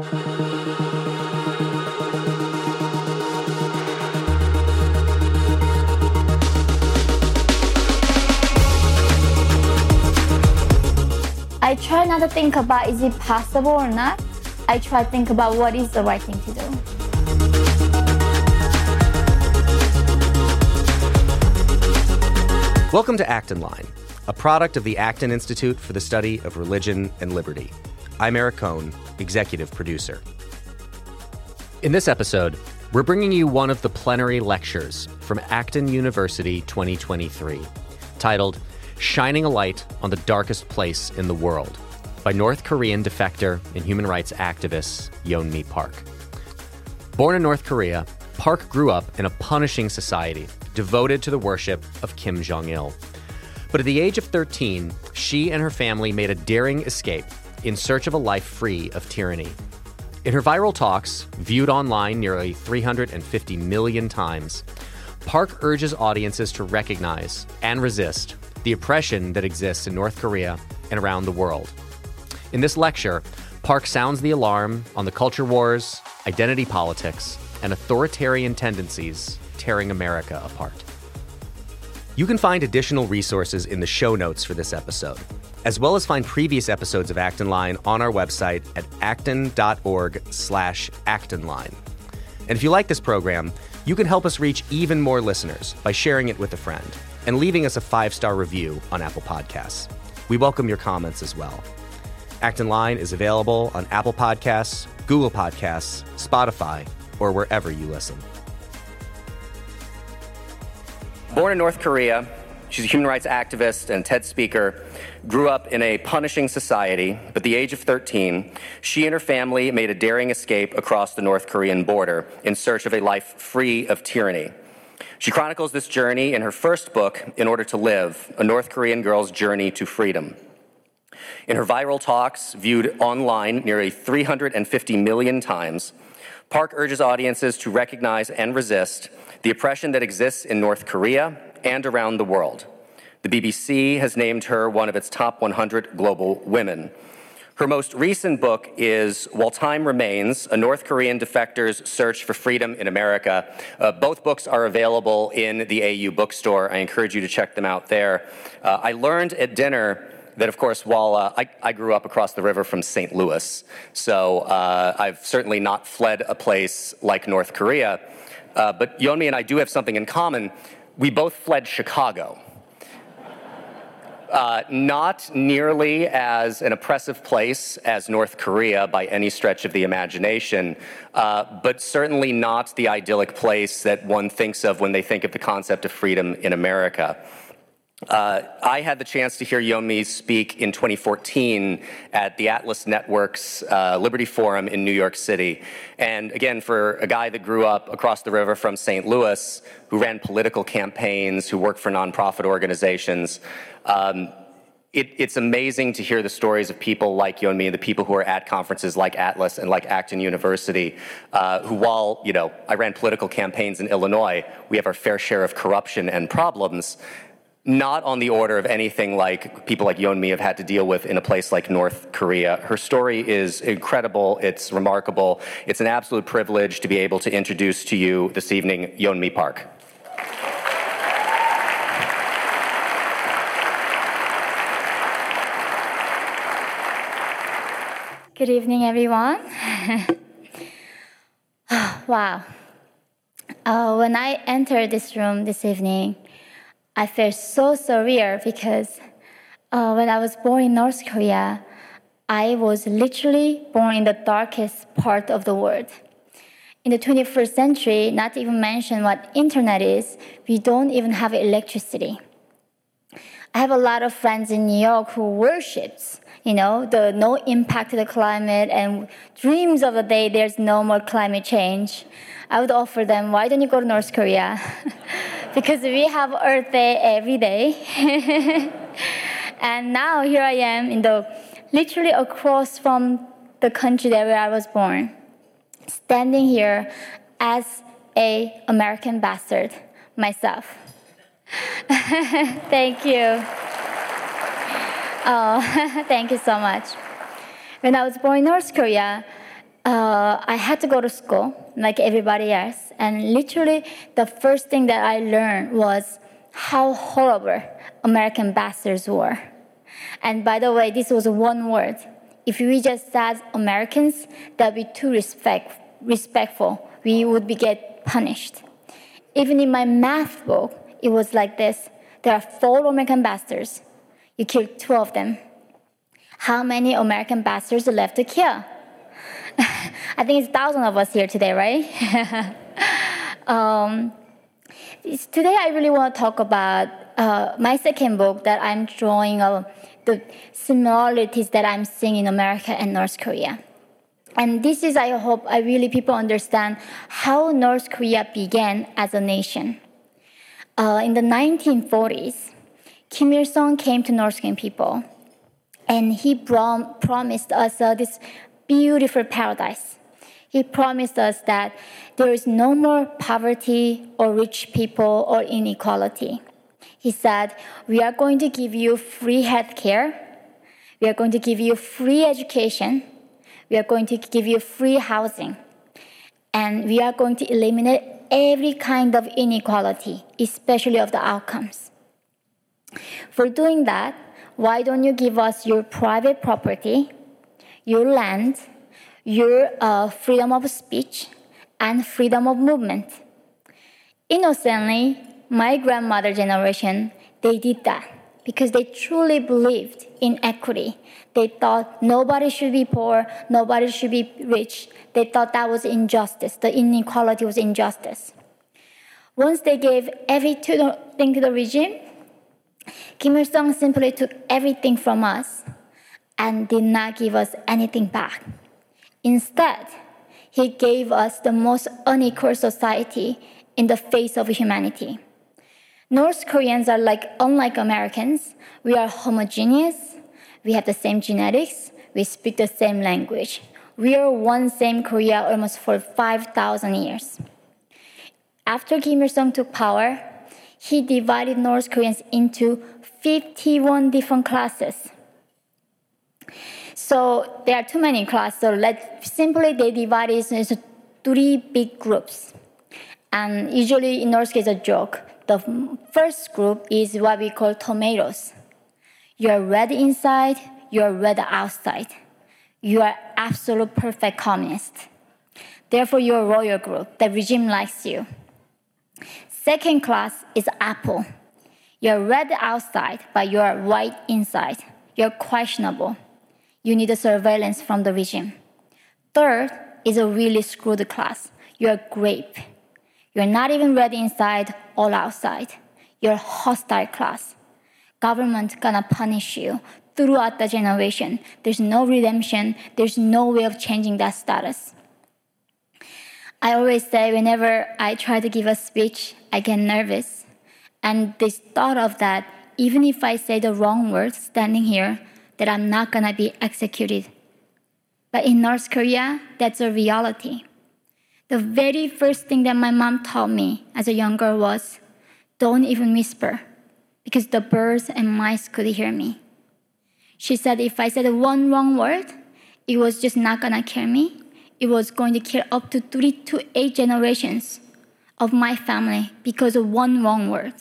I try not to think about is it possible or not. I try to think about what is the right thing to do. Welcome to Acton Line, a product of the Acton Institute for the Study of Religion and Liberty. I'm Eric Kohn, executive producer. In this episode, we're bringing you one of the plenary lectures from Acton University 2023, titled Shining a Light on the Darkest Place in the World by North Korean defector and human rights activist Yeonmi Park. Born in North Korea, Park grew up in a punishing society devoted to the worship of Kim Jong il. But at the age of 13, she and her family made a daring escape in search of a life free of tyranny. In her viral talks, viewed online nearly 350 million times, Park urges audiences to recognize and resist the oppression that exists in North Korea and around the world. In this lecture, Park sounds the alarm on the culture wars, identity politics, and authoritarian tendencies tearing America apart. You can find additional resources in the show notes for this episode, as well as find previous episodes of Acton Line on our website at acton.org slash actonline. And if you like this program, you can help us reach even more listeners by sharing it with a friend and leaving us a five-star review on Apple Podcasts. We welcome your comments as well. Acton Line is available on Apple Podcasts, Google Podcasts, Spotify, or wherever you listen. Born in North Korea, she's a human rights activist and TED speaker. Grew up in a punishing society, but at the age of 13, she and her family made a daring escape across the North Korean border in search of a life free of tyranny. She chronicles this journey in her first book, In Order to Live A North Korean Girl's Journey to Freedom. In her viral talks, viewed online nearly 350 million times, Park urges audiences to recognize and resist the oppression that exists in North Korea and around the world. The BBC has named her one of its top 100 global women. Her most recent book is While Time Remains A North Korean Defector's Search for Freedom in America. Uh, both books are available in the AU bookstore. I encourage you to check them out there. Uh, I learned at dinner that, of course, while uh, I, I, grew up across the river from St. Louis, so uh, I've certainly not fled a place like North Korea. Uh, but Yeonmi and I do have something in common. We both fled Chicago. Uh, not nearly as an oppressive place as North Korea by any stretch of the imagination, uh, but certainly not the idyllic place that one thinks of when they think of the concept of freedom in America. Uh, I had the chance to hear Yeonmi speak in 2014 at the Atlas Network's uh, Liberty Forum in New York City. And again, for a guy that grew up across the river from St. Louis, who ran political campaigns, who worked for nonprofit organizations, um, it, it's amazing to hear the stories of people like Yeonmi and the people who are at conferences like Atlas and like Acton University, uh, who, while you know, I ran political campaigns in Illinois, we have our fair share of corruption and problems not on the order of anything like people like Yeonmi have had to deal with in a place like North Korea. Her story is incredible, it's remarkable. It's an absolute privilege to be able to introduce to you this evening Yeonmi Park. Good evening, everyone. wow. Uh, when I entered this room this evening, I felt so surreal because uh, when I was born in North Korea, I was literally born in the darkest part of the world. In the 21st century, not even mention what internet is, we don't even have electricity. I have a lot of friends in New York who worships, you know, the no impact to the climate and dreams of the day there's no more climate change. I would offer them, why don't you go to North Korea? because we have Earth Day every day. and now here I am in the literally across from the country that where I was born, standing here as a American bastard myself. thank you. Oh, thank you so much. When I was born in North Korea, uh, I had to go to school like everybody else. And literally, the first thing that I learned was how horrible American bastards were. And by the way, this was one word. If we just said Americans, that would be too respect, respectful. We would be get punished. Even in my math book, it was like this. There are four American bastards. You killed two of them. How many American bastards are left to kill? I think it's thousands of us here today, right? um, today, I really want to talk about uh, my second book that I'm drawing of the similarities that I'm seeing in America and North Korea. And this is, I hope, I really people understand how North Korea began as a nation. Uh, in the 1940s, Kim Il Sung came to North Korean people, and he prom- promised us uh, this beautiful paradise. He promised us that there is no more poverty or rich people or inequality. He said, We are going to give you free health care. We are going to give you free education. We are going to give you free housing. And we are going to eliminate every kind of inequality, especially of the outcomes. For doing that, why don't you give us your private property, your land, your uh, freedom of speech, and freedom of movement? Innocently, my grandmother generation, they did that because they truly believed in equity. They thought nobody should be poor, nobody should be rich. They thought that was injustice. The inequality was injustice. Once they gave everything to the regime, Kim Il sung simply took everything from us and did not give us anything back. Instead, he gave us the most unequal society in the face of humanity. North Koreans are like unlike Americans. We are homogeneous. We have the same genetics. We speak the same language. We are one same Korea almost for 5,000 years. After Kim Il sung took power, he divided North Koreans into 51 different classes. So there are too many classes. So let simply they divide it into three big groups. And usually in North Korea, it's a joke. The first group is what we call tomatoes. You're red inside, you're red outside. You are absolute perfect communist. Therefore, you're a royal group. The regime likes you. Second class is apple. You're red outside, but you're white inside. You're questionable. You need a surveillance from the regime. Third is a really screwed class. You're grape. You're not even red inside or outside. You're hostile class. Government gonna punish you throughout the generation. There's no redemption. There's no way of changing that status. I always say whenever I try to give a speech, I get nervous. And this thought of that, even if I say the wrong words standing here, that I'm not gonna be executed. But in North Korea, that's a reality. The very first thing that my mom taught me as a young girl was don't even whisper, because the birds and mice could hear me. She said if I said one wrong word, it was just not gonna kill me. It was going to kill up to three to eight generations of my family because of one wrong word.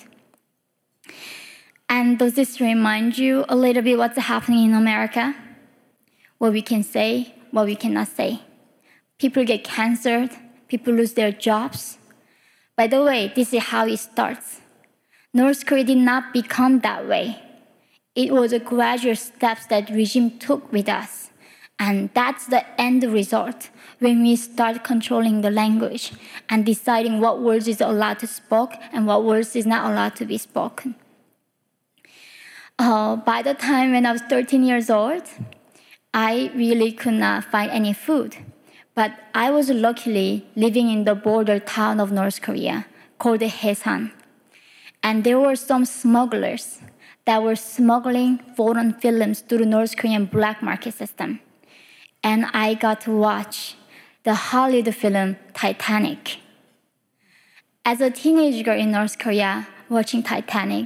And does this remind you a little bit what's happening in America? What we can say, what we cannot say. People get cancer, people lose their jobs. By the way, this is how it starts. North Korea did not become that way. It was a gradual steps that regime took with us. And that's the end result when we start controlling the language and deciding what words is allowed to speak and what words is not allowed to be spoken. Uh, by the time when I was 13 years old, I really could not find any food. But I was luckily living in the border town of North Korea called Hyesan. And there were some smugglers that were smuggling foreign films through the North Korean black market system. And I got to watch the Hollywood film Titanic. As a teenage girl in North Korea watching Titanic,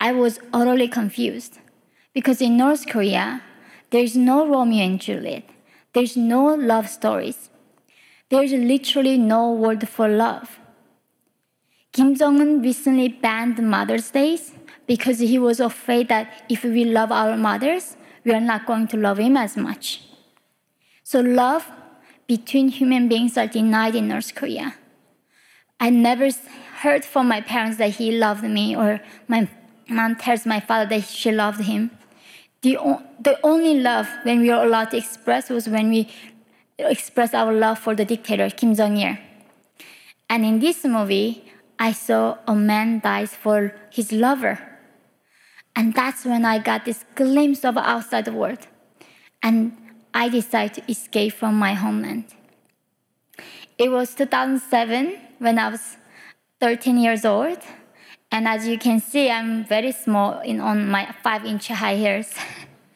I was utterly confused because in North Korea, there is no Romeo and Juliet. there's no love stories. There's literally no word for love. Kim Jong un recently banned Mother's Days because he was afraid that if we love our mothers, we are not going to love him as much. So, love between human beings are denied in North Korea. I never heard from my parents that he loved me, or my mom tells my father that she loved him. The, the only love when we were allowed to express was when we expressed our love for the dictator, Kim Jong il. And in this movie, I saw a man dies for his lover. And that's when I got this glimpse of outside the world. And I decided to escape from my homeland. It was 2007 when I was 13 years old. And as you can see, I'm very small in, on my five inch high heels.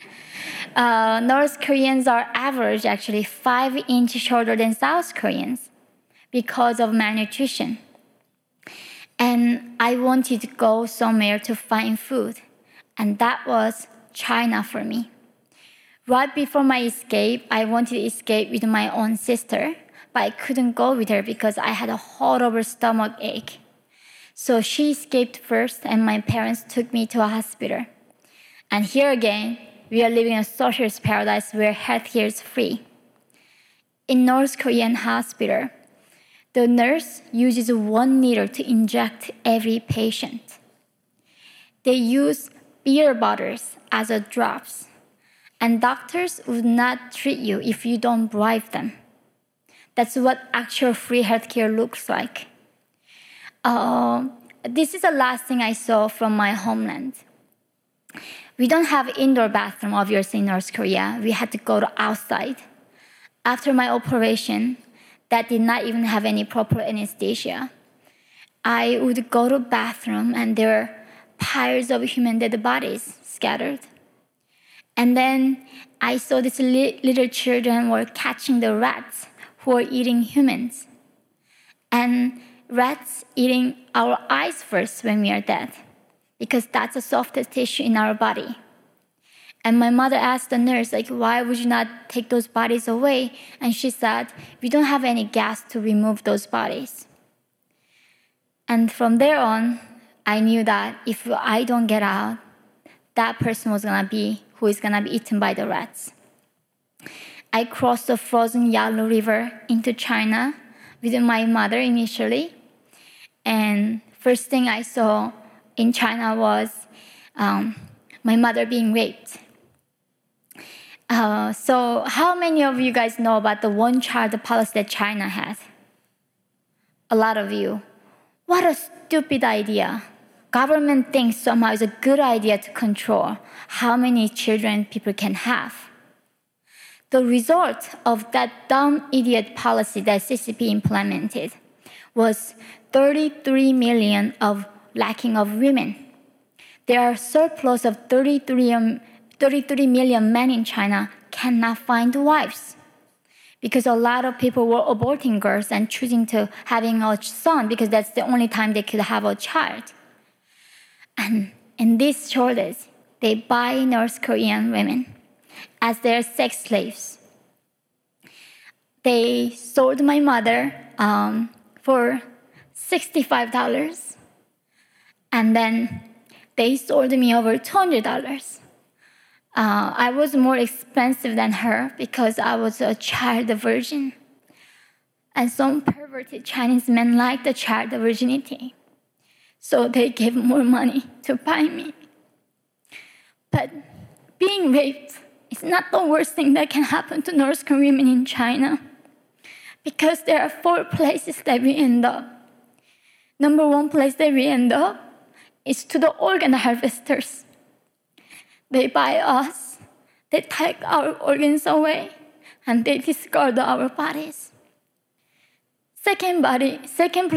uh, North Koreans are average, actually, five inch shorter than South Koreans because of malnutrition. And I wanted to go somewhere to find food, and that was China for me. Right before my escape, I wanted to escape with my own sister, but I couldn't go with her because I had a horrible stomach ache. So she escaped first, and my parents took me to a hospital. And here again, we are living in a socialist paradise where healthcare is free. In North Korean hospital, the nurse uses one needle to inject every patient. They use beer bottles as a drops and doctors would not treat you if you don't bribe them. That's what actual free healthcare looks like. Uh, this is the last thing I saw from my homeland. We don't have indoor bathroom, obviously, in North Korea. We had to go to outside. After my operation, that did not even have any proper anesthesia, I would go to bathroom and there were piles of human dead bodies scattered. And then I saw these li- little children were catching the rats who were eating humans. And rats eating our eyes first when we are dead, because that's the softest tissue in our body. And my mother asked the nurse, like, why would you not take those bodies away? And she said, we don't have any gas to remove those bodies. And from there on, I knew that if I don't get out, that person was gonna be who is gonna be eaten by the rats. I crossed the frozen Yalu River into China with my mother initially, and first thing I saw in China was um, my mother being raped. Uh, so, how many of you guys know about the one child policy that China has? A lot of you. What a stupid idea government thinks somehow it's a good idea to control how many children people can have. The result of that dumb idiot policy that CCP implemented was 33 million of lacking of women. There are surplus of 33, um, 33 million men in China cannot find wives because a lot of people were aborting girls and choosing to having a son because that's the only time they could have a child. And in these shortage, they buy North Korean women as their sex slaves. They sold my mother um, for $65. And then they sold me over $200. Uh, I was more expensive than her because I was a child virgin. And some perverted Chinese men like the child virginity so they gave more money to buy me. But being raped is not the worst thing that can happen to North Korean women in China because there are four places that we end up. Number one place that we end up is to the organ harvesters. They buy us, they take our organs away, and they discard our bodies. Second body, second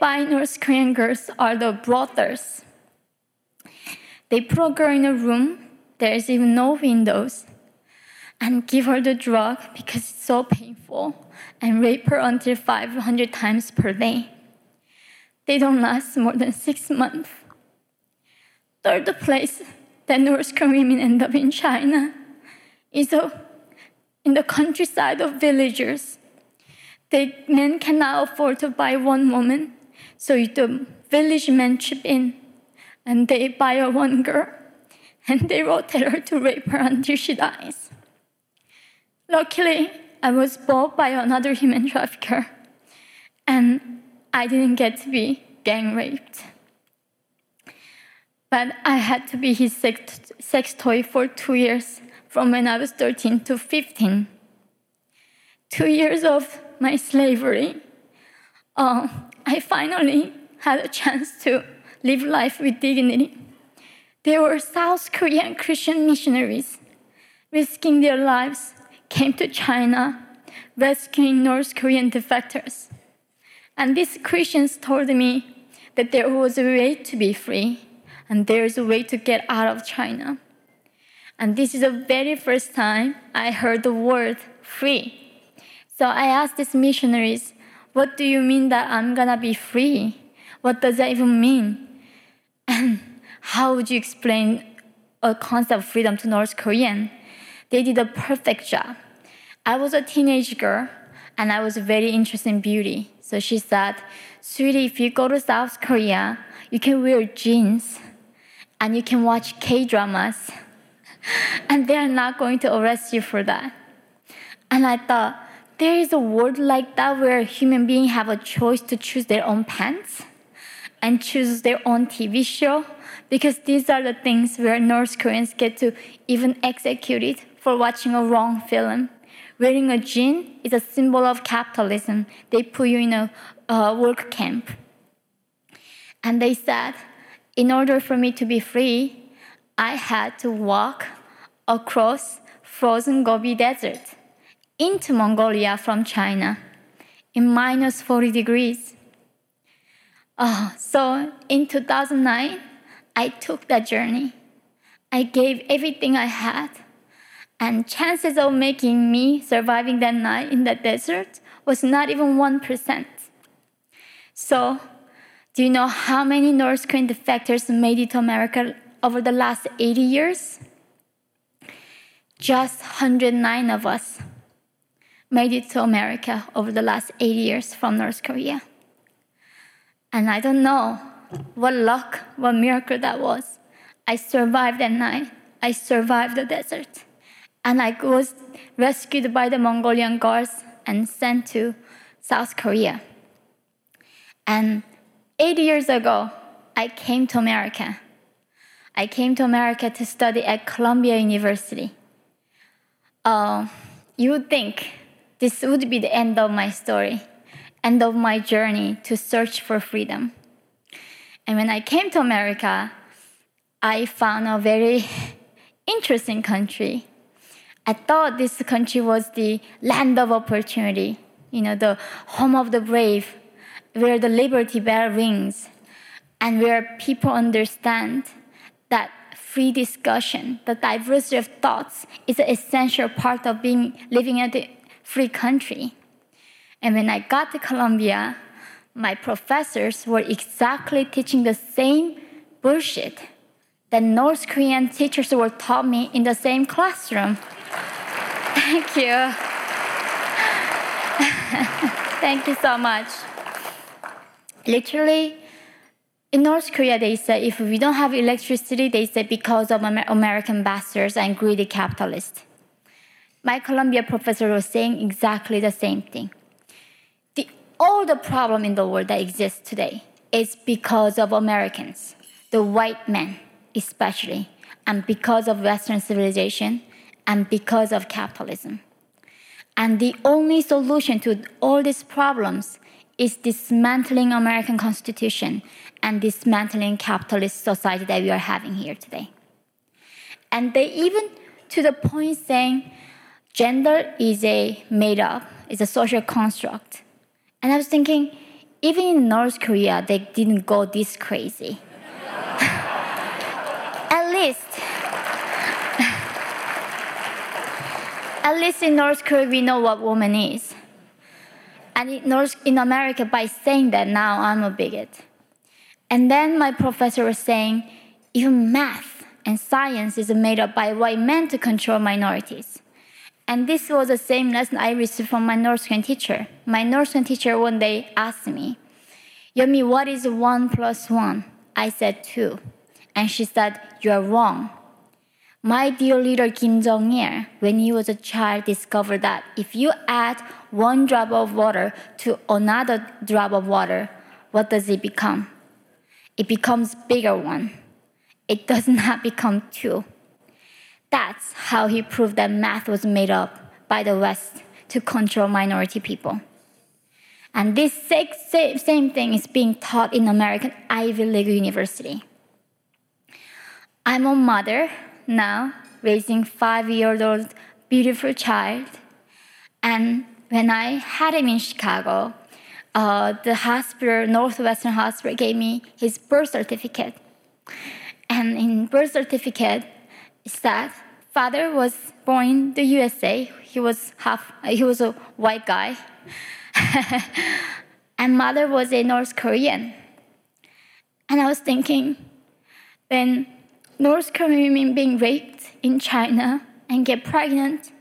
buy North Korean girls are the brothers. They put a girl in a room, there is even no windows, and give her the drug because it's so painful, and rape her until 500 times per day. They don't last more than six months. Third place that North Korean women end up in China is in the countryside of villagers. The men cannot afford to buy one woman, so the village men chip in and they buy a one girl and they rotate her to rape her until she dies. Luckily, I was bought by another human trafficker and I didn't get to be gang raped. But I had to be his sex, sex toy for two years, from when I was 13 to 15. Two years of my slavery. Uh, I finally had a chance to live life with dignity. There were South Korean Christian missionaries risking their lives, came to China, rescuing North Korean defectors. And these Christians told me that there was a way to be free and there's a way to get out of China. And this is the very first time I heard the word free. So I asked these missionaries, What do you mean that I'm gonna be free? What does that even mean? And how would you explain a concept of freedom to North Korean? They did a perfect job. I was a teenage girl and I was very interested in beauty. So she said, Sweetie, if you go to South Korea, you can wear jeans and you can watch K dramas, and they are not going to arrest you for that. And I thought, there is a world like that where human beings have a choice to choose their own pants and choose their own TV show because these are the things where North Koreans get to even executed for watching a wrong film. Wearing a jean is a symbol of capitalism. They put you in a uh, work camp. And they said, in order for me to be free, I had to walk across frozen Gobi Desert into Mongolia from China in minus 40 degrees. Uh, so in 2009, I took that journey. I gave everything I had, and chances of making me surviving that night in the desert was not even 1%. So, do you know how many North Korean defectors made it to America over the last 80 years? Just 109 of us made it to America over the last 80 years from North Korea. And I don't know what luck, what miracle that was. I survived that night. I survived the desert. And I was rescued by the Mongolian guards and sent to South Korea. And eight years ago, I came to America. I came to America to study at Columbia University. Uh, you would think this would be the end of my story end of my journey to search for freedom. And when I came to America, I found a very interesting country. I thought this country was the land of opportunity, you know, the home of the brave, where the liberty bell rings, and where people understand that free discussion, the diversity of thoughts, is an essential part of being living in a free country. And when I got to Columbia, my professors were exactly teaching the same bullshit that North Korean teachers were taught me in the same classroom. Thank you. Thank you so much. Literally, in North Korea, they say if we don't have electricity, they say because of American bastards and greedy capitalists. My Columbia professor was saying exactly the same thing all the problem in the world that exists today is because of Americans, the white men especially, and because of Western civilization, and because of capitalism. And the only solution to all these problems is dismantling American Constitution and dismantling capitalist society that we are having here today. And they even to the point saying gender is a made up, it's a social construct and I was thinking, even in North Korea, they didn't go this crazy. at least, at least in North Korea, we know what woman is. And in, North, in America, by saying that, now I'm a bigot. And then my professor was saying, even math and science is made up by white men to control minorities. And this was the same lesson I received from my North Korean teacher. My North Korean teacher one day asked me, Yeonmi, what is one plus one? I said two. And she said, You're wrong. My dear little Kim Jong il, when he was a child, discovered that if you add one drop of water to another drop of water, what does it become? It becomes bigger one. It does not become two. That's how he proved that math was made up by the West to control minority people. And this same thing is being taught in American Ivy League University. I'm a mother now, raising five-year-old beautiful child. And when I had him in Chicago, uh, the hospital, Northwestern Hospital, gave me his birth certificate. And in birth certificate, it said father was born in the USA. He was half. Uh, he was a white guy, and mother was a North Korean. And I was thinking, when North Korean women being raped in China and get pregnant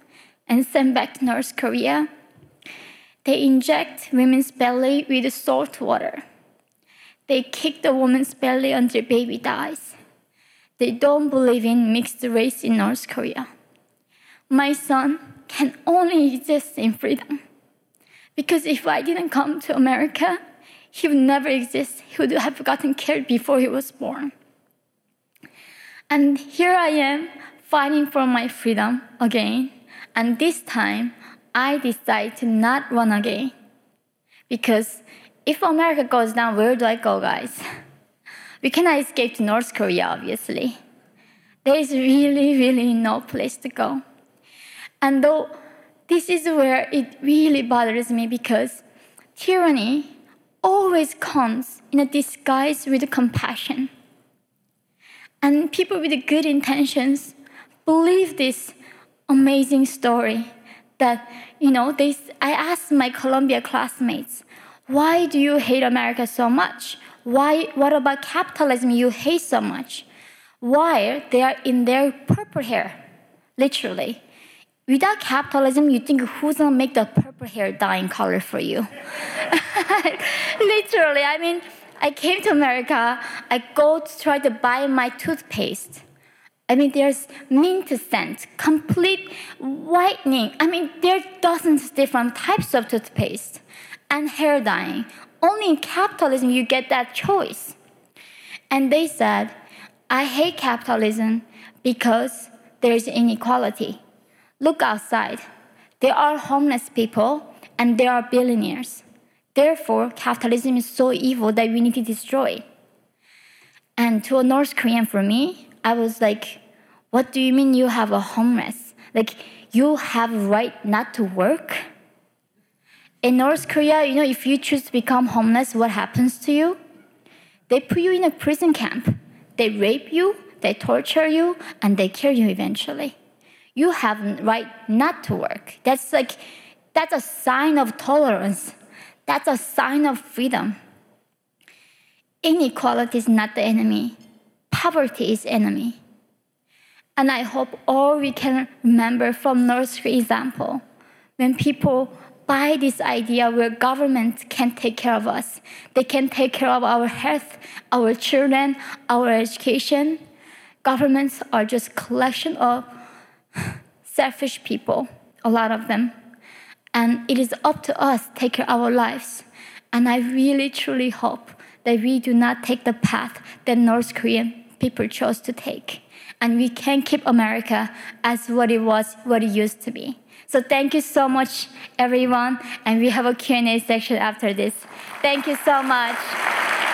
and sent back to North Korea, they inject women's belly with salt water. They kick the woman's belly until baby dies. They don't believe in mixed race in North Korea. My son can only exist in freedom. Because if I didn't come to America, he would never exist. He would have gotten killed before he was born. And here I am fighting for my freedom again. And this time, I decide to not run again. Because if America goes down, where do I go, guys? We cannot escape to North Korea, obviously. There is really, really no place to go. And though this is where it really bothers me because tyranny always comes in a disguise with compassion. And people with good intentions believe this amazing story that, you know, they, I asked my Columbia classmates, why do you hate America so much? Why, what about capitalism you hate so much? Why they are in their purple hair, literally. Without capitalism, you think who's gonna make the purple hair dyeing color for you? literally, I mean, I came to America, I go to try to buy my toothpaste. I mean, there's mint scent, complete whitening. I mean, there are dozens of different types of toothpaste and hair dyeing. Only in capitalism you get that choice. And they said, I hate capitalism because there is inequality. Look outside. There are homeless people and there are billionaires. Therefore, capitalism is so evil that we need to destroy. And to a North Korean, for me, I was like, what do you mean you have a homeless? Like, you have a right not to work? In North Korea, you know, if you choose to become homeless, what happens to you? They put you in a prison camp. They rape you, they torture you, and they kill you eventually. You have right not to work. That's like, that's a sign of tolerance. That's a sign of freedom. Inequality is not the enemy poverty is enemy. And I hope all we can remember from North Korea example, when people buy this idea where government can take care of us, they can take care of our health, our children, our education. Governments are just collection of selfish people, a lot of them. And it is up to us to take care of our lives. And I really truly hope that we do not take the path that North Korean people chose to take. And we can keep America as what it was, what it used to be. So thank you so much, everyone. And we have a Q&A section after this. Thank you so much.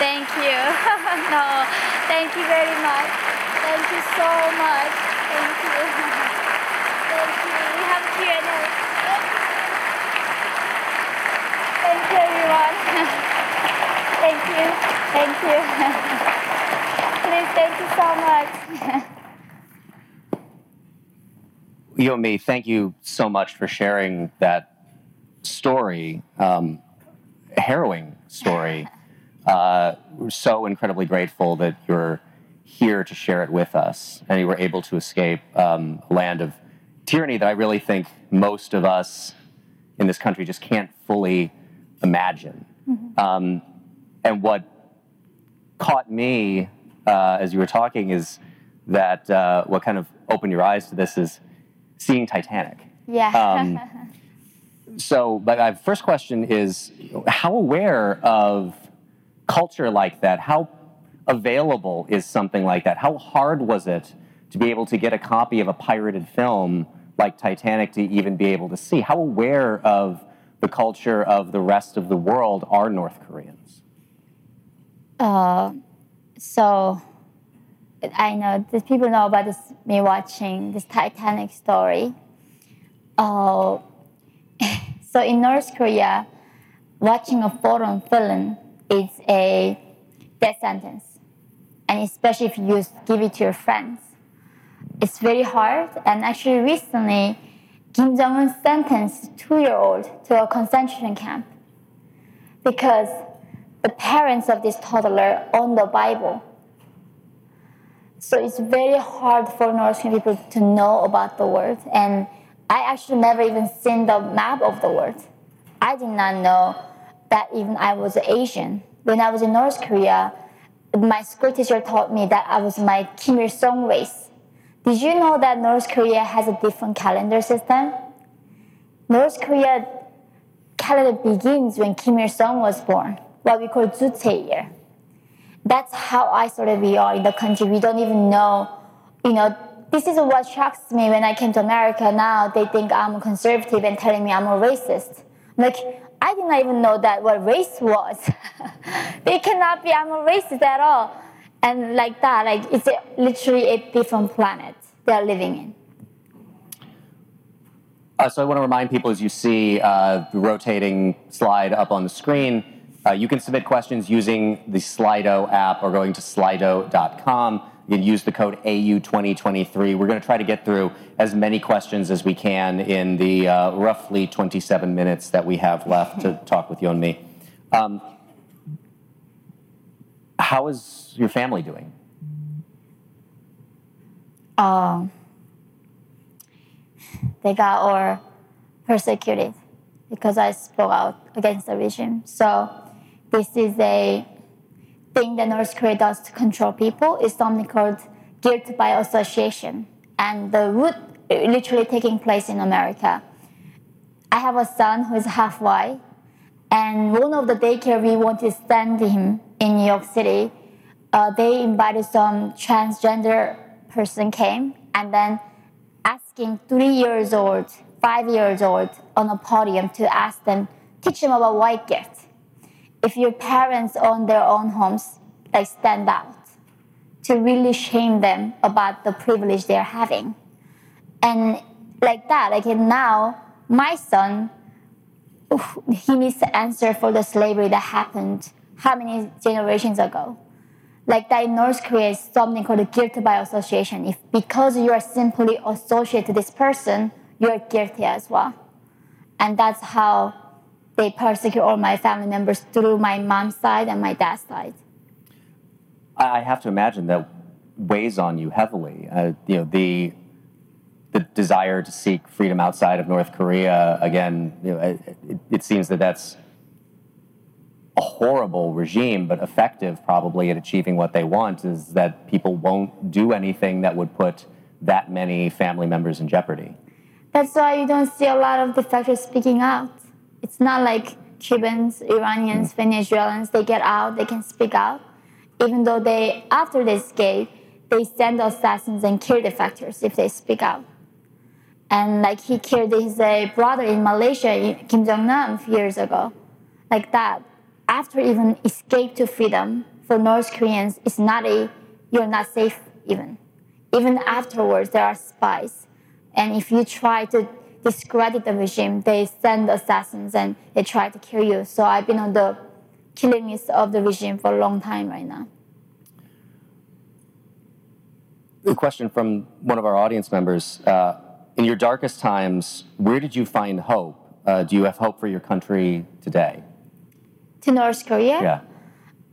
Thank you. no, thank you very much. Thank you so much. Thank you. thank you. We have Q&A. Thank you, everyone. thank you. Thank you. Please, thank you so much. Yeonmi, thank you so much for sharing that story, um, harrowing story. Uh, we're so incredibly grateful that you're here to share it with us, and you were able to escape um, a land of tyranny that I really think most of us in this country just can't fully imagine. Mm-hmm. Um, and what caught me uh, as you were talking is that uh, what kind of opened your eyes to this is seeing Titanic. Yeah. Um, so, but my first question is how aware of culture like that, how available is something like that? How hard was it to be able to get a copy of a pirated film like Titanic to even be able to see? How aware of the culture of the rest of the world are North Koreans? Uh, so I know that people know about this me watching this Titanic story. Uh, so in North Korea, watching a foreign film is a death sentence, and especially if you give it to your friends, it's very hard. And actually, recently, Kim Jong Un sentenced two-year-old to a concentration camp because the parents of this toddler own the Bible so it's very hard for North Korean people to know about the world. And I actually never even seen the map of the world. I did not know that even I was Asian. When I was in North Korea, my school teacher taught me that I was my Kim Il Sung race. Did you know that North Korea has a different calendar system? North Korea calendar begins when Kim Il Sung was born, what we call Juche year that's how isolated we are in the country. We don't even know, you know, this is what shocks me when I came to America. Now they think I'm a conservative and telling me I'm a racist. like, I did not even know that what race was. they cannot be, I'm a racist at all. And like that, like it's literally a different planet they're living in. Uh, so I want to remind people as you see uh, the rotating slide up on the screen, uh, you can submit questions using the Slido app or going to slido.com. You can use the code AU2023. We're going to try to get through as many questions as we can in the uh, roughly 27 minutes that we have left to talk with Yeonmi. Um, how is your family doing? Um, they got or persecuted because I spoke out against the regime. So this is a thing that North Korea does to control people. It's something called guilt by association. And the root literally taking place in America. I have a son who is half white, and one of the daycare we want to send him in New York City, uh, they invited some transgender person came and then asking three years old, five years old on a podium to ask them, teach them about white guilt if your parents own their own homes, they stand out to really shame them about the privilege they're having. And like that, like now, my son, he needs to answer for the slavery that happened how many generations ago. Like that in North Korea is something called guilt by association. If because you are simply associated to this person, you're guilty as well. And that's how they persecute all my family members through my mom's side and my dad's side. I have to imagine that weighs on you heavily. Uh, you know the the desire to seek freedom outside of North Korea. Again, you know, it, it seems that that's a horrible regime, but effective probably at achieving what they want. Is that people won't do anything that would put that many family members in jeopardy. That's why you don't see a lot of defectors speaking out it's not like Cubans, Iranians, mm. Venezuelans, they get out, they can speak out. Even though they, after they escape, they send assassins and kill defectors if they speak out. And like he killed his uh, brother in Malaysia, Kim Jong Nam, years ago. Like that. After even escape to freedom, for North Koreans, it's not a, you're not safe even. Even afterwards, there are spies. And if you try to discredit the regime, they send assassins and they try to kill you. So I've been on the killing list of the regime for a long time right now. A question from one of our audience members. Uh, in your darkest times, where did you find hope? Uh, do you have hope for your country today? To North Korea? Yeah.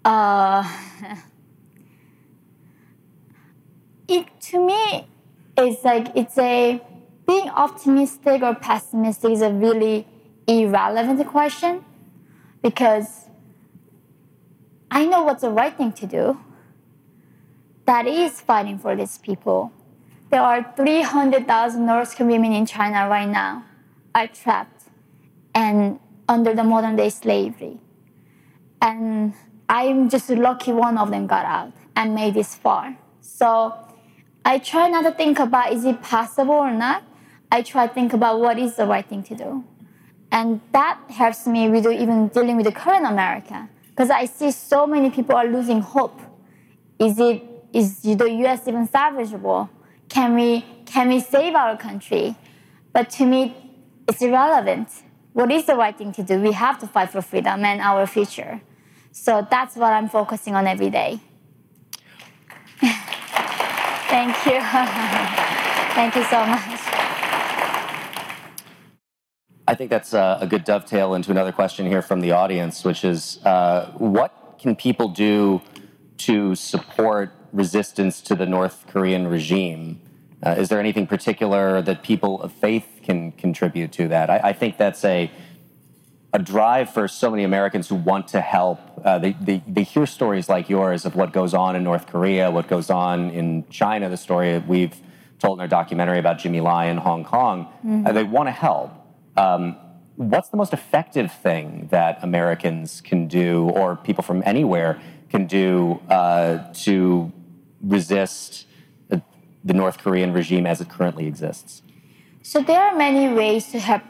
Uh, it to me, it's like it's a being optimistic or pessimistic is a really irrelevant question because I know what's the right thing to do. That is fighting for these people. There are 300,000 North Korean women in China right now are trapped and under the modern day slavery. And I'm just lucky one of them got out and made this far. So I try not to think about is it possible or not. I try to think about what is the right thing to do. And that helps me with even dealing with the current America. Because I see so many people are losing hope. Is it is the US even salvageable? Can we can we save our country? But to me, it's irrelevant. What is the right thing to do? We have to fight for freedom and our future. So that's what I'm focusing on every day. Thank you. Thank you so much. I think that's a, a, good dovetail into another question here from the audience, which is uh, what can people do to support resistance to the North Korean regime? Uh, is there anything particular that people of faith can contribute to that? I, I, think that's a a drive for so many Americans who want to help. Uh, they, they, they hear stories like yours of what goes on in North Korea, what goes on in China, the story we've told in our documentary about Jimmy Lai in Hong Kong. Mm-hmm. they want to help. Um, what's the most effective thing that Americans can do, or people from anywhere can do, uh, to resist the North Korean regime as it currently exists? So there are many ways to help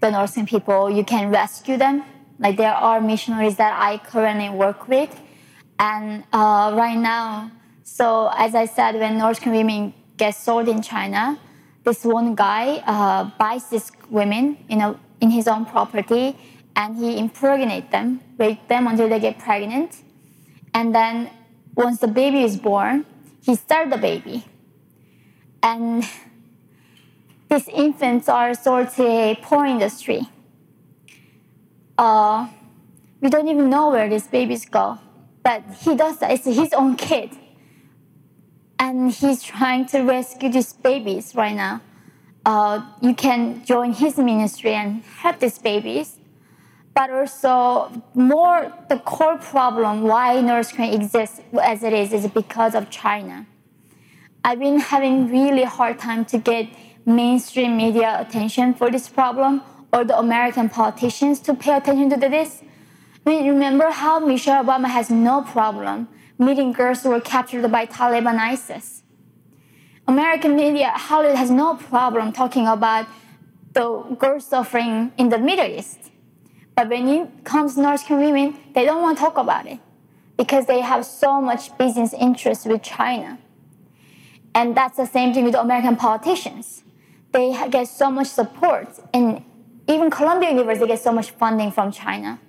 the North Korean people. You can rescue them. Like there are missionaries that I currently work with, and uh, right now, so as I said, when North Korean women get sold in China, this one guy uh, buys these women in, a, in his own property and he impregnates them, rape them until they get pregnant. And then once the baby is born, he sells the baby. And these infants are sold to a porn industry. Uh, we don't even know where these babies go, but he does that. It's his own kid and he's trying to rescue these babies right now. Uh, you can join his ministry and help these babies. But also, more the core problem why North Korea exists as it is is because of China. I've been having really hard time to get mainstream media attention for this problem or the American politicians to pay attention to this. I mean, remember how Michelle Obama has no problem meeting girls who were captured by Taliban ISIS. American media, Hollywood has no problem talking about the girls suffering in the Middle East. But when it comes to North Korean women, they don't want to talk about it because they have so much business interest with China. And that's the same thing with American politicians. They get so much support, and even Columbia University gets so much funding from China.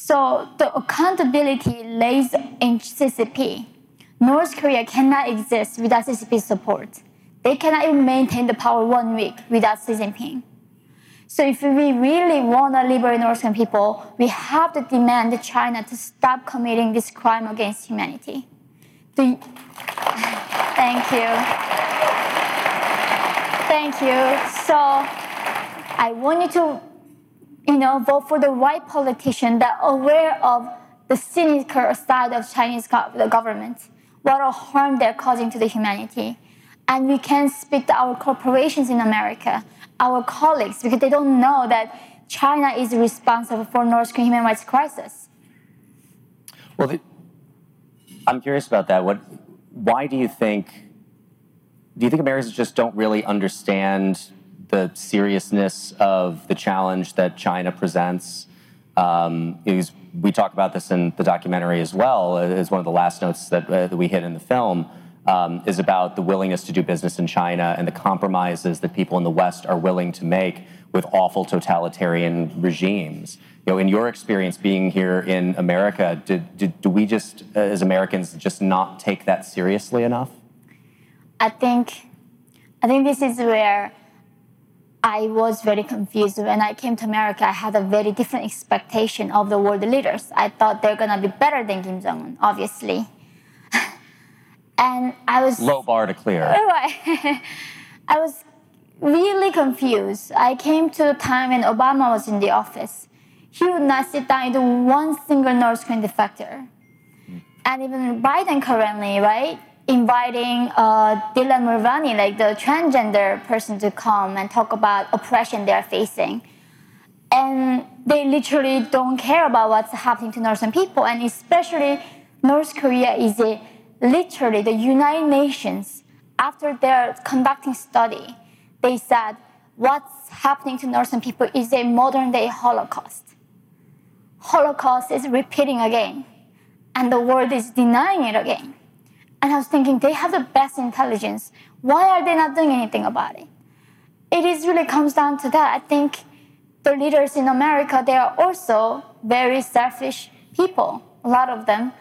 So the accountability lays in CCP. North Korea cannot exist without CCP support. They cannot even maintain the power one week without Xi Jinping. So if we really want to liberate North Korean people, we have to demand China to stop committing this crime against humanity. You... Thank you. Thank you. So I want you to you know, vote for the right politician that are aware of the cynical side of Chinese government, what a harm they're causing to the humanity. And we can speak to our corporations in America, our colleagues, because they don't know that China is responsible for North Korean human rights crisis. Well, the, I'm curious about that. What, why do you think? Do you think Americans just don't really understand the seriousness of the challenge that China presents. Um, we talk about this in the documentary as well, as one of the last notes that, uh, that we hit in the film, um, is about the willingness to do business in China and the compromises that people in the West are willing to make with awful totalitarian regimes. You know, in your experience being here in America, did, did, do we just, uh, as Americans, just not take that seriously enough? I think, I think this is where I was very confused. When I came to America, I had a very different expectation of the world leaders. I thought they're gonna be better than Kim Jong Un, obviously. and I was low bar to clear. Right. I was really confused. I came to the time when Obama was in the office. He would not sit down into one single North Korean defector. Hmm. And even Biden currently, right, inviting uh, Dylan Mulvaney, like the transgender person, to come and talk about oppression they're facing. And they literally don't care about what's happening to Northern people. And especially North Korea is a, literally the United Nations, after they're conducting study, they said what's happening to Northern people is a modern day Holocaust. Holocaust is repeating again, and the world is denying it again. And I was thinking, they have the best intelligence. Why are they not doing anything about it? It is really comes down to that. I think the leaders in America, they are also very selfish people, a lot of them.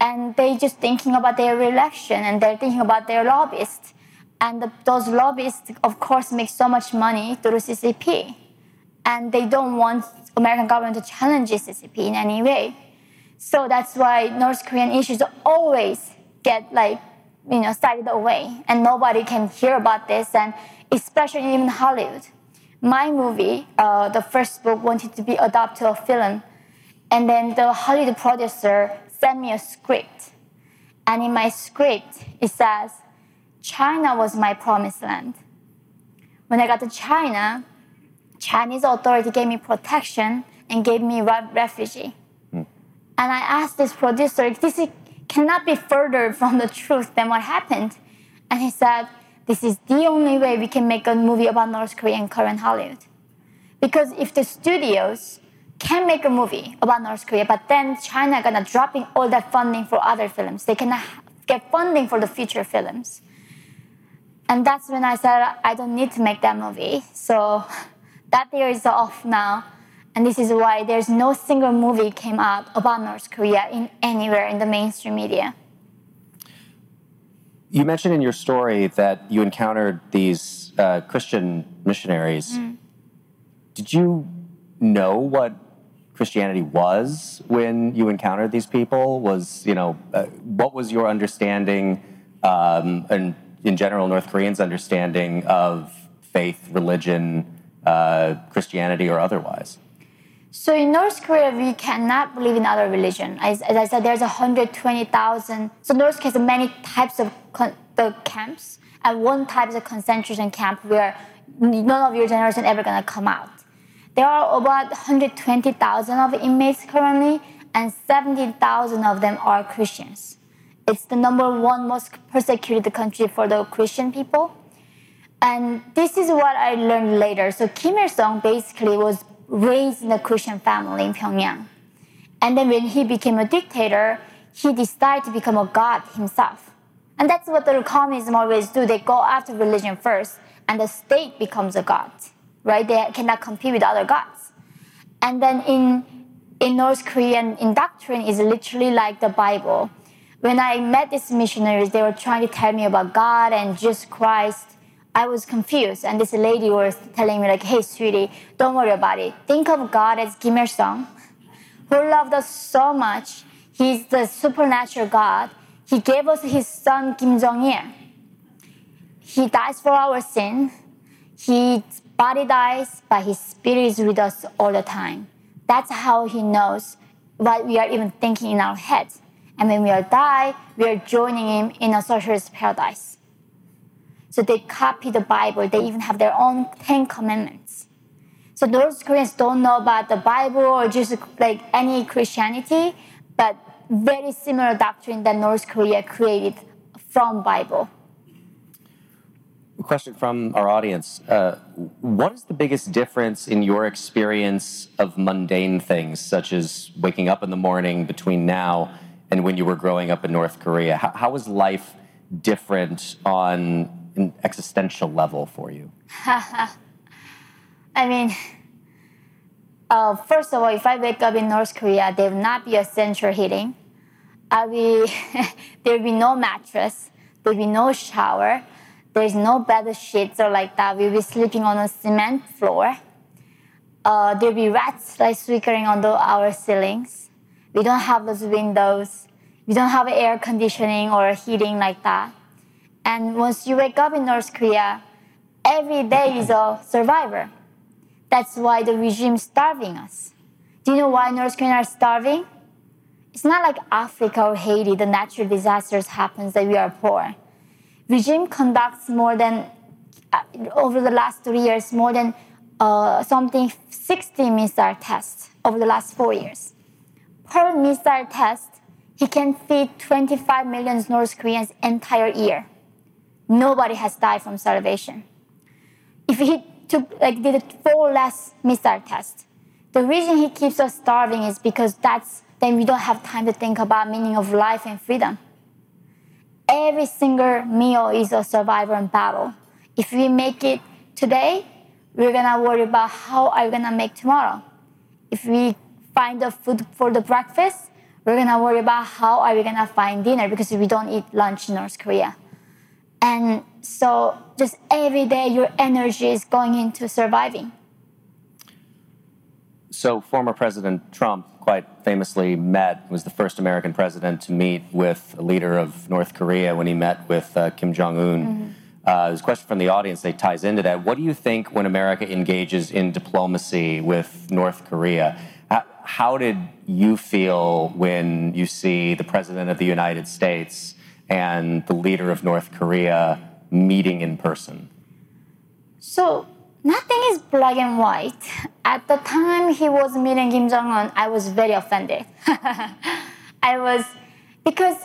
And they just thinking about their reelection and they're thinking about their lobbyists. And the, those lobbyists, of course, make so much money through CCP. And they don't want American government to challenge CCP in any way. So that's why North Korean issues always get like, you know, started away. And nobody can hear about this, and especially even Hollywood my movie, uh, the first book, wanted to be adapted to a film. And then the Hollywood producer sent me a script. And in my script, it says, China was my promised land. When I got to China, Chinese authority gave me protection and gave me refugee. Hmm. And I asked this producer, this cannot be further from the truth than what happened. And he said, this is the only way we can make a movie about North Korea and current Hollywood. Because if the studios can make a movie about North Korea, but then China gonna dropping all that funding for other films, they cannot get funding for the future films. And that's when I said I don't need to make that movie. So that theory is off now. And this is why there's no single movie came out about North Korea in anywhere in the mainstream media. You mentioned in your story that you encountered these uh, Christian missionaries. Mm. Did you know what Christianity was when you encountered these people? Was you know uh, what was your understanding um, and in general North Koreans' understanding of faith, religion, uh, Christianity, or otherwise? So in North Korea, we cannot believe in other religion. As, as I said, there's 120,000. So North Korea has many types of con- the camps, and one type is a concentration camp where none of your generation ever gonna come out. There are about 120,000 of inmates currently, and 70,000 of them are Christians. It's the number one most persecuted country for the Christian people. And this is what I learned later. So Kim Il sung basically was raised in a Christian family in Pyongyang. And then when he became a dictator, he decided to become a god himself. And that's what the communism always do. They go after religion first, and the state becomes a god, right? They cannot compete with other gods. And then in in North Korean in doctrine is literally like the Bible. When I met these missionaries, they were trying to tell me about God and Jesus Christ I was confused, and this lady was telling me like, "Hey, sweetie, don't worry about it. Think of God as Kim Il Sung, who loved us so much. He's the supernatural God. He gave us His Son Kim Jong Il. He dies for our sin. His body dies, but His spirit is with us all the time. That's how He knows what we are even thinking in our heads. And when we are die, we are joining Him in a socialist paradise. So they copy the Bible. They even have their own Ten Commandments. So North Koreans don't know about the Bible or just like any Christianity, but very similar doctrine that North Korea created from Bible. Question from our audience. Uh, what is the biggest difference in your experience of mundane things, such as waking up in the morning between now and when you were growing up in North Korea? how, how is life different on an existential level for you? I mean, uh, first of all, if I wake up in North Korea, there will not be a central heating. I will, there will be no mattress. There will be no shower. There's no bed sheets or like that. We'll be sleeping on a cement floor. Uh, there'll be rats like swiggering on the, our ceilings. We don't have those windows. We don't have air conditioning or heating like that. And once you wake up in North Korea, every day is a survivor. That's why the regime is starving us. Do you know why North Koreans are starving? It's not like Africa or Haiti, the natural disasters happens that we are poor. Regime conducts more than, uh, over the last three years, more than uh, something 60 missile tests over the last four years. Per missile test, he can feed 25 million North Koreans entire year. Nobody has died from starvation. If he took like did four less missile tests, the reason he keeps us starving is because that's then we don't have time to think about meaning of life and freedom. Every single meal is a survivor in battle. If we make it today, we're gonna worry about how are we gonna make tomorrow. If we find the food for the breakfast, we're gonna worry about how are we gonna find dinner because we don't eat lunch in North Korea. And so just every day your energy is going into surviving. So former President Trump quite famously met, was the first American president to meet with a leader of North Korea when he met with uh, Kim Jong Un. Mm-hmm. Uh, there's a question from the audience that ties into that. What do you think when America engages in diplomacy with North Korea? How, how did you feel when you see the President of the United States and the leader of North Korea meeting in person? So, nothing is black and white. At the time he was meeting Kim Jong un, I was very offended. I was, because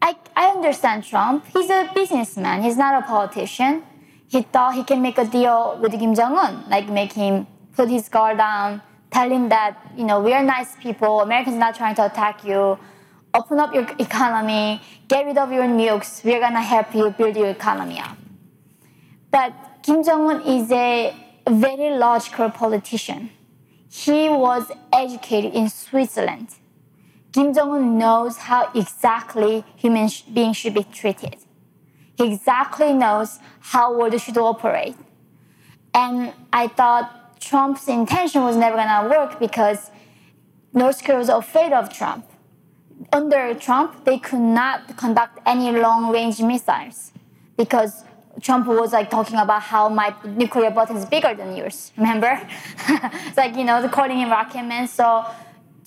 I, I understand Trump. He's a businessman. He's not a politician. He thought he can make a deal with Kim Jong Un, like make him put his guard down, tell him that you know we are nice people. Americans not trying to attack you. Open up your economy. Get rid of your nukes. We're gonna help you build your economy up. But Kim Jong Un is a very logical politician. He was educated in Switzerland. Kim Jong un knows how exactly human beings should be treated. He exactly knows how world should operate. And I thought Trump's intention was never gonna work because North Korea was afraid of Trump. Under Trump, they could not conduct any long range missiles because Trump was like talking about how my nuclear button is bigger than yours. Remember? it's like, you know, calling him Rocket Man. So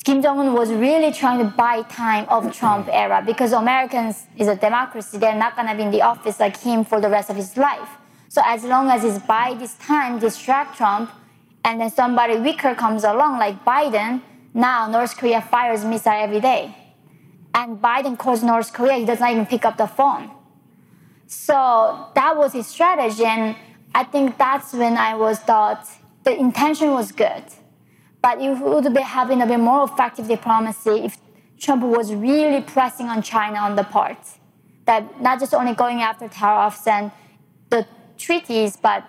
Kim Jong Un was really trying to buy time of Trump era because Americans is a democracy. They're not gonna be in the office like him for the rest of his life. So as long as he's by this time distract Trump, and then somebody weaker comes along like Biden, now North Korea fires missile every day, and Biden calls North Korea, he does not even pick up the phone. So that was his strategy, and I think that's when I was thought the intention was good but it would be having a bit more effective diplomacy if Trump was really pressing on China on the part. That not just only going after tariffs and the treaties, but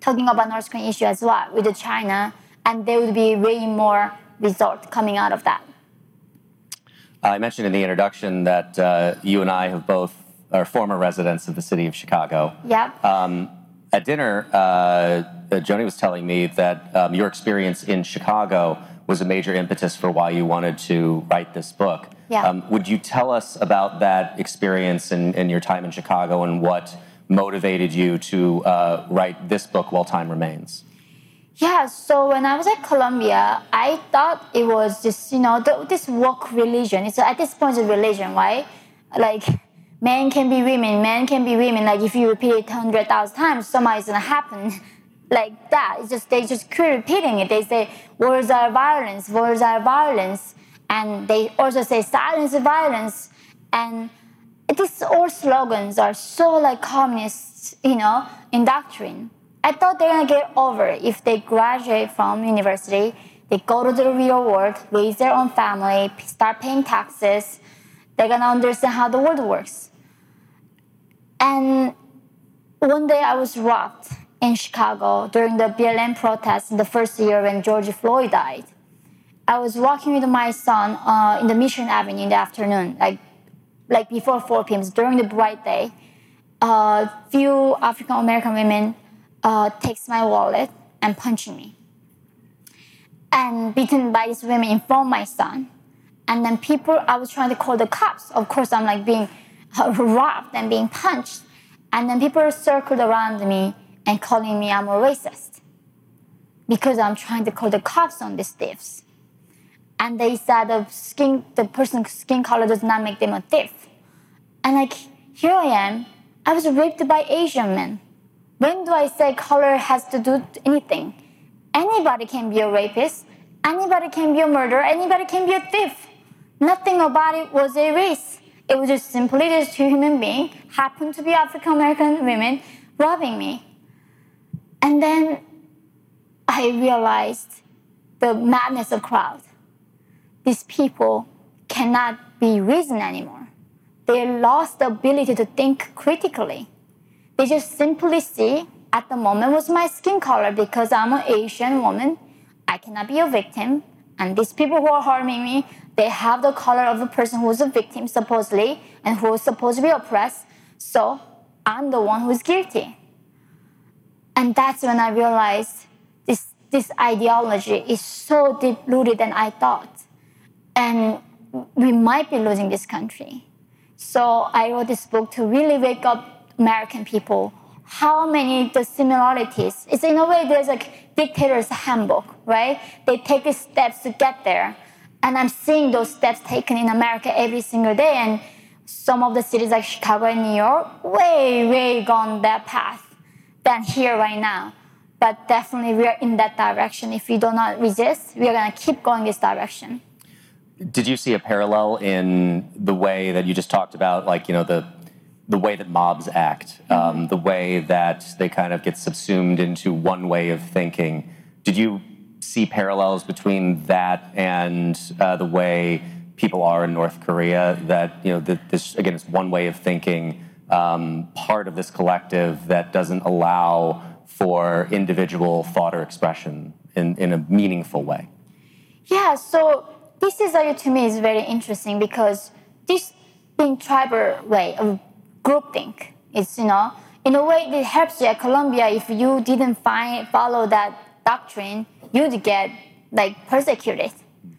talking about North Korean issue as well with China, and there would be way more result coming out of that. I mentioned in the introduction that uh, you and I have both are former residents of the city of Chicago. Yep. Um, at dinner, uh, Joni was telling me that um, your experience in Chicago was a major impetus for why you wanted to write this book. Yeah. Um, would you tell us about that experience and, and, your time in Chicago and what motivated you to uh, write this book, While Time Remains? Yeah, so when I was at Columbia, I thought it was just, you know, the, this woke religion. It's at this point, it's religion, right? Like, men can be women, men can be women. Like if you repeat it hundred thousand times, somebody's gonna happen like that. It's just they just keep repeating it. They say words are violence, words are violence, and they also say silence is violence. And these all slogans are so like communist, you know, in doctrine. I thought they're gonna get over it if they graduate from university. They go to the real world, raise their own family, start paying taxes. They're gonna understand how the world works. And one day I was robbed in Chicago during the BLM protests in the first year when George Floyd died. I was walking with my son uh, in the Michigan Avenue in the afternoon, like, like before 4 p.m. during the bright day. A uh, few African American women uh, takes my wallet and punches me. And beaten by these women in front of my son. And then people, I was trying to call the cops. Of course, I'm like being robbed and being punched. And then people circled around me and calling me I'm a racist because I'm trying to call the cops on these thieves. And they said the skin, the person's skin color does not make them a thief. And like, here I am, I was raped by Asian men. When do I say color has to do anything? Anybody can be a rapist, anybody can be a murderer, anybody can be a thief. Nothing about it was a race. It was just simply just two human beings, happened to be African American women, robbing me. And then I realized the madness of crowd. These people cannot be reasoned anymore. They lost the ability to think critically. They just simply see at the moment was my skin color because I'm an Asian woman. I cannot be a victim. And these people who are harming me, they have the color of the person who is a victim, supposedly, and who is supposed to be oppressed. So I'm the one who is guilty. And that's when I realized this, this ideology is so deep rooted than I thought. And we might be losing this country. So I wrote this book to really wake up American people how many the similarities. It's in a way there's like dictator's handbook, right? They take the steps to get there. And I'm seeing those steps taken in America every single day. And some of the cities like Chicago and New York, way, way gone that path than here right now. But definitely we are in that direction. If we do not resist, we are gonna keep going this direction. Did you see a parallel in the way that you just talked about, like, you know, the the way that mobs act, um, the way that they kind of get subsumed into one way of thinking. Did you see parallels between that and uh, the way people are in North Korea? That you know, this again, is one way of thinking, um, part of this collective that doesn't allow for individual thought or expression in, in a meaningful way. Yeah. So this is to me is very interesting because this being tribal way of groupthink. It's you know in a way it helps you at Columbia. If you didn't find follow that doctrine, you'd get like persecuted,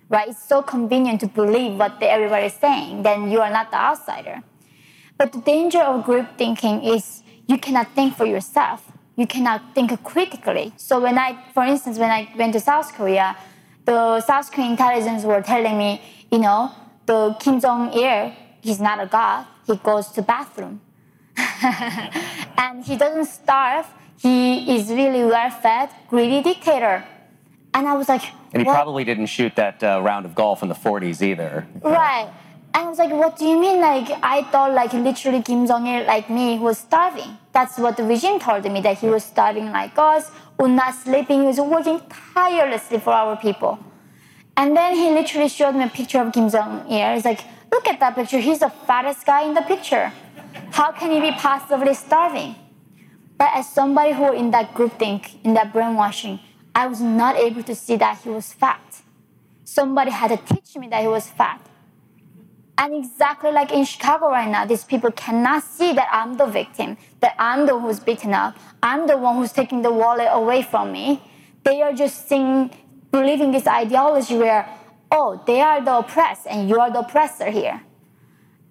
right? It's so convenient to believe what everybody is saying. Then you are not the outsider. But the danger of group thinking is you cannot think for yourself. You cannot think critically. So when I, for instance, when I went to South Korea, the South Korean intelligence were telling me, you know, the Kim Jong Il, he's not a god he goes to bathroom. and he doesn't starve. He is really well-fed, greedy dictator. And I was like, and he what? probably didn't shoot that uh, round of golf in the 40s either. Right. And I was like, what do you mean? Like, I thought like literally Kim Jong-il, like me, was starving. That's what the regime told me, that he was starving like us, was not sleeping, he was working tirelessly for our people. And then he literally showed me a picture of Kim Jong-il. He's like, Look at that picture. He's the fattest guy in the picture. How can he be possibly starving? But as somebody who in that group think, in that brainwashing, I was not able to see that he was fat. Somebody had to teach me that he was fat. And exactly like in Chicago right now, these people cannot see that I'm the victim, that I'm the one who's beaten up, I'm the one who's taking the wallet away from me. They are just seeing, believing this ideology where oh, they are the oppressed and you are the oppressor here.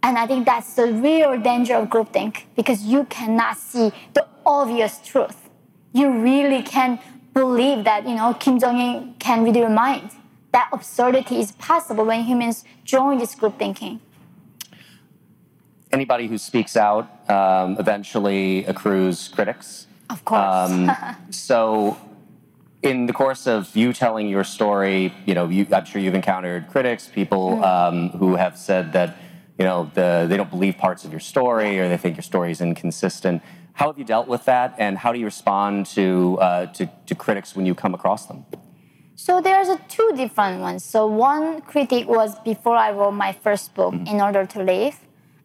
And I think that's the real danger of groupthink because you cannot see the obvious truth. You really can believe that, you know, Kim Jong-un can read your mind. That absurdity is possible when humans join this group thinking. Anybody who speaks out um, eventually accrues critics. Of course. Um, so in the course of you telling your story, you know, you, I'm sure you've encountered critics, people mm. um, who have said that, you know, the, they don't believe parts of your story or they think your story is inconsistent. How have you dealt with that, and how do you respond to uh, to, to, critics when you come across them? So there's a two different ones. So one critic was before I wrote my first book, mm. In Order to Live,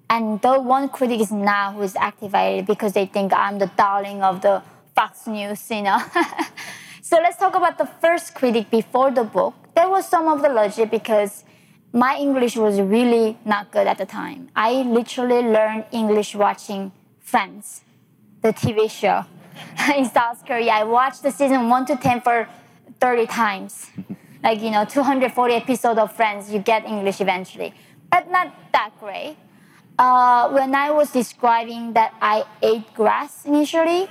and the one critic is now who is activated because they think I'm the darling of the Fox News, you know. So let's talk about the first critic before the book. There was some of the logic because my English was really not good at the time. I literally learned English watching Friends, the TV show in South Korea. I watched the season 1 to 10 for 30 times. like, you know, 240 episodes of Friends, you get English eventually. But not that great. Uh, when I was describing that I ate grass initially,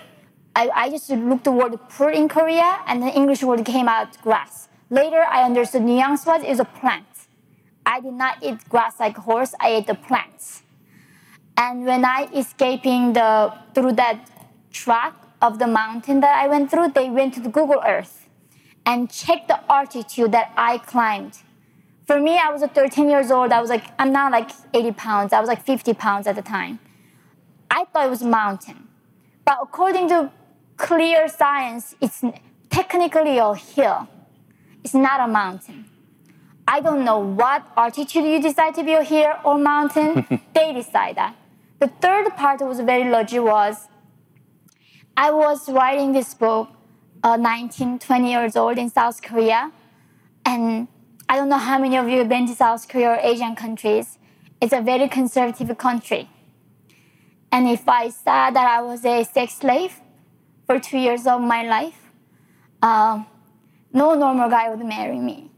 I, I just looked the word fruit in Korea, and the English word came out grass. Later, I understood nuance was is a plant. I did not eat grass like a horse. I ate the plants. And when I escaping the through that track of the mountain that I went through, they went to the Google Earth and checked the altitude that I climbed. For me, I was 13 years old. I was like, I'm not like 80 pounds. I was like 50 pounds at the time. I thought it was a mountain. But according to clear science, it's technically a hill. It's not a mountain. I don't know what altitude you decide to be a hill or mountain. they decide that. The third part was very logical was I was writing this book, uh, 19, 20 years old in South Korea. And I don't know how many of you have been to South Korea or Asian countries. It's a very conservative country. And if I said that I was a sex slave for two years of my life, uh, no normal guy would marry me.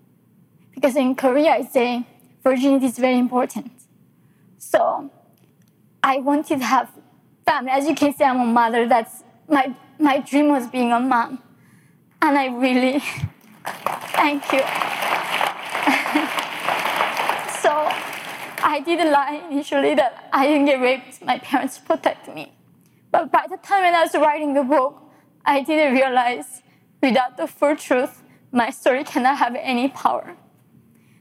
Because in Korea, I say virginity is very important. So I wanted to have family. As you can see, I'm a mother. That's my, my dream was being a mom. And I really, thank you. so I didn't lie initially that I didn't get raped. My parents protected me. But by the time when I was writing the book, I didn't realize without the full truth, my story cannot have any power.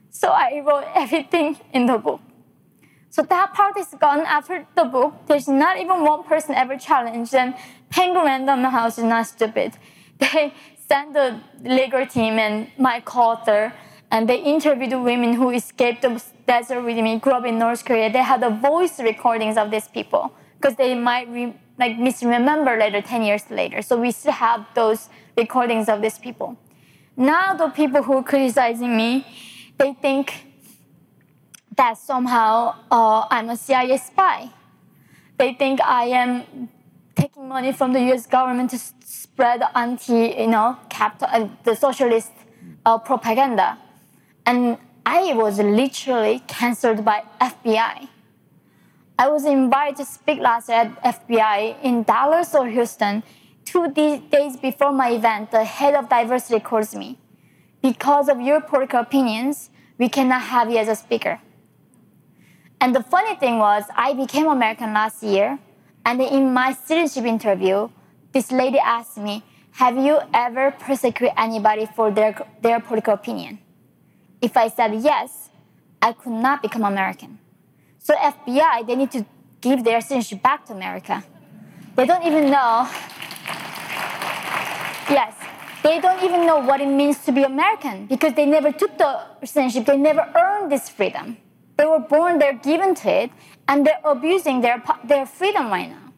So I wrote everything in the book. So that part is gone after the book. There's not even one person ever challenged them. Penguin Random House is not stupid. They sent the legal team and my co-author, and they interviewed women who escaped the desert with me, grew up in North Korea. They had the voice recordings of these people because they might re- like misremember later, 10 years later. So we still have those recordings of these people. Now the people who are criticizing me, they think that somehow uh, I'm a CIA spy. They think I am taking money from the U.S. government to spread anti, you know, capital, uh, the socialist uh, propaganda, and I was literally cancelled by FBI. I was invited to speak last year at FBI in Dallas or Houston. Two days before my event, the head of diversity calls me. Because of your political opinions, we cannot have you as a speaker. And the funny thing was, I became American last year, and in my citizenship interview, this lady asked me, Have you ever persecuted anybody for their, their political opinion? If I said yes, I could not become American. So FBI, they need to give their citizenship back to America. They don't even know. Yes, they don't even know what it means to be American because they never took the citizenship. They never earned this freedom. They were born, they're given to it, and they're abusing their, their freedom right now.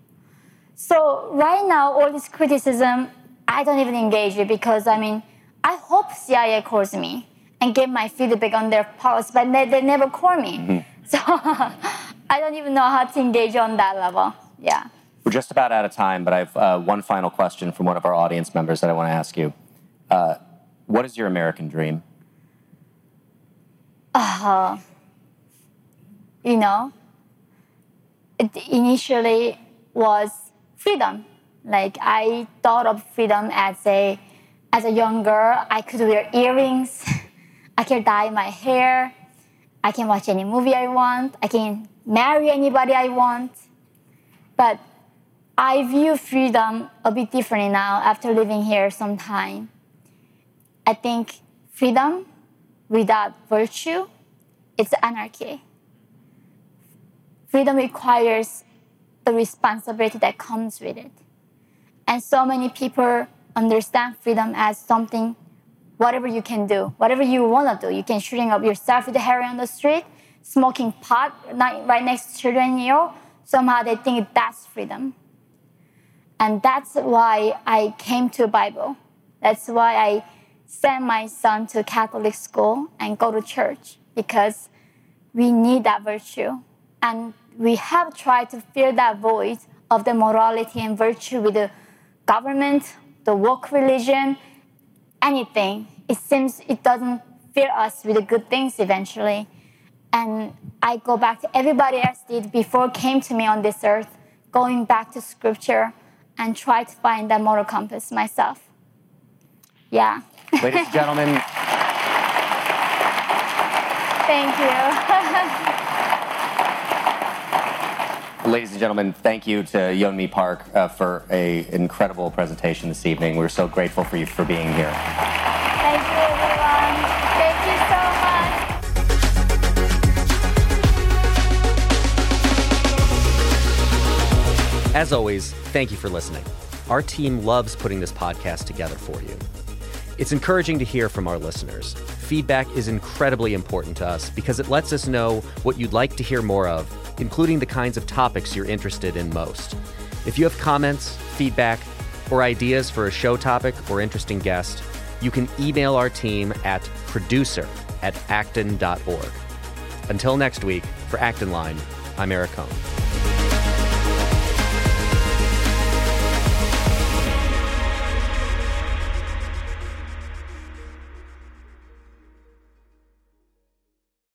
So right now, all this criticism, I don't even engage it because I mean, I hope CIA calls me and give my feedback on their policy, but they, they never call me. Mm-hmm. So I don't even know how to engage on that level. Yeah. We're just about out of time, but I have uh, one final question from one of our audience members that I want to ask you. Uh, what is your American dream? Uh, you know, it initially was freedom. Like I thought of freedom as a as a young girl, I could wear earrings, I could dye my hair, I can watch any movie I want, I can marry anybody I want. But I view freedom a bit differently now after living here some time. I think freedom without virtue, it's anarchy. Freedom requires the responsibility that comes with it. And so many people understand freedom as something, whatever you can do, whatever you want to do. You can shooting up yourself with the heroin on the street, smoking pot right next to children, you. Somehow they think that's freedom. And that's why I came to Bible. That's why I sent my son to Catholic school and go to church because we need that virtue. And we have tried to fill that void of the morality and virtue with the government, the woke religion, anything. It seems it doesn't fill us with the good things eventually. And I go back to everybody else did before came to me on this earth, going back to scripture and try to find that moral compass myself. Yeah. Ladies and gentlemen, Thank you. Ladies and gentlemen, thank you to Yeonmi Park uh, for a incredible presentation this evening. We're so grateful for you for being here. Thank you, everyone. Thank you so much. As always, thank you for listening. Our team loves putting this podcast together for you. It's encouraging to hear from our listeners. Feedback is incredibly important to us because it lets us know what you'd like to hear more of, including the kinds of topics you're interested in most. If you have comments, feedback, or ideas for a show topic or interesting guest, you can email our team at producer at acton.org. Until next week, for Acton Line, I'm Eric Kohn.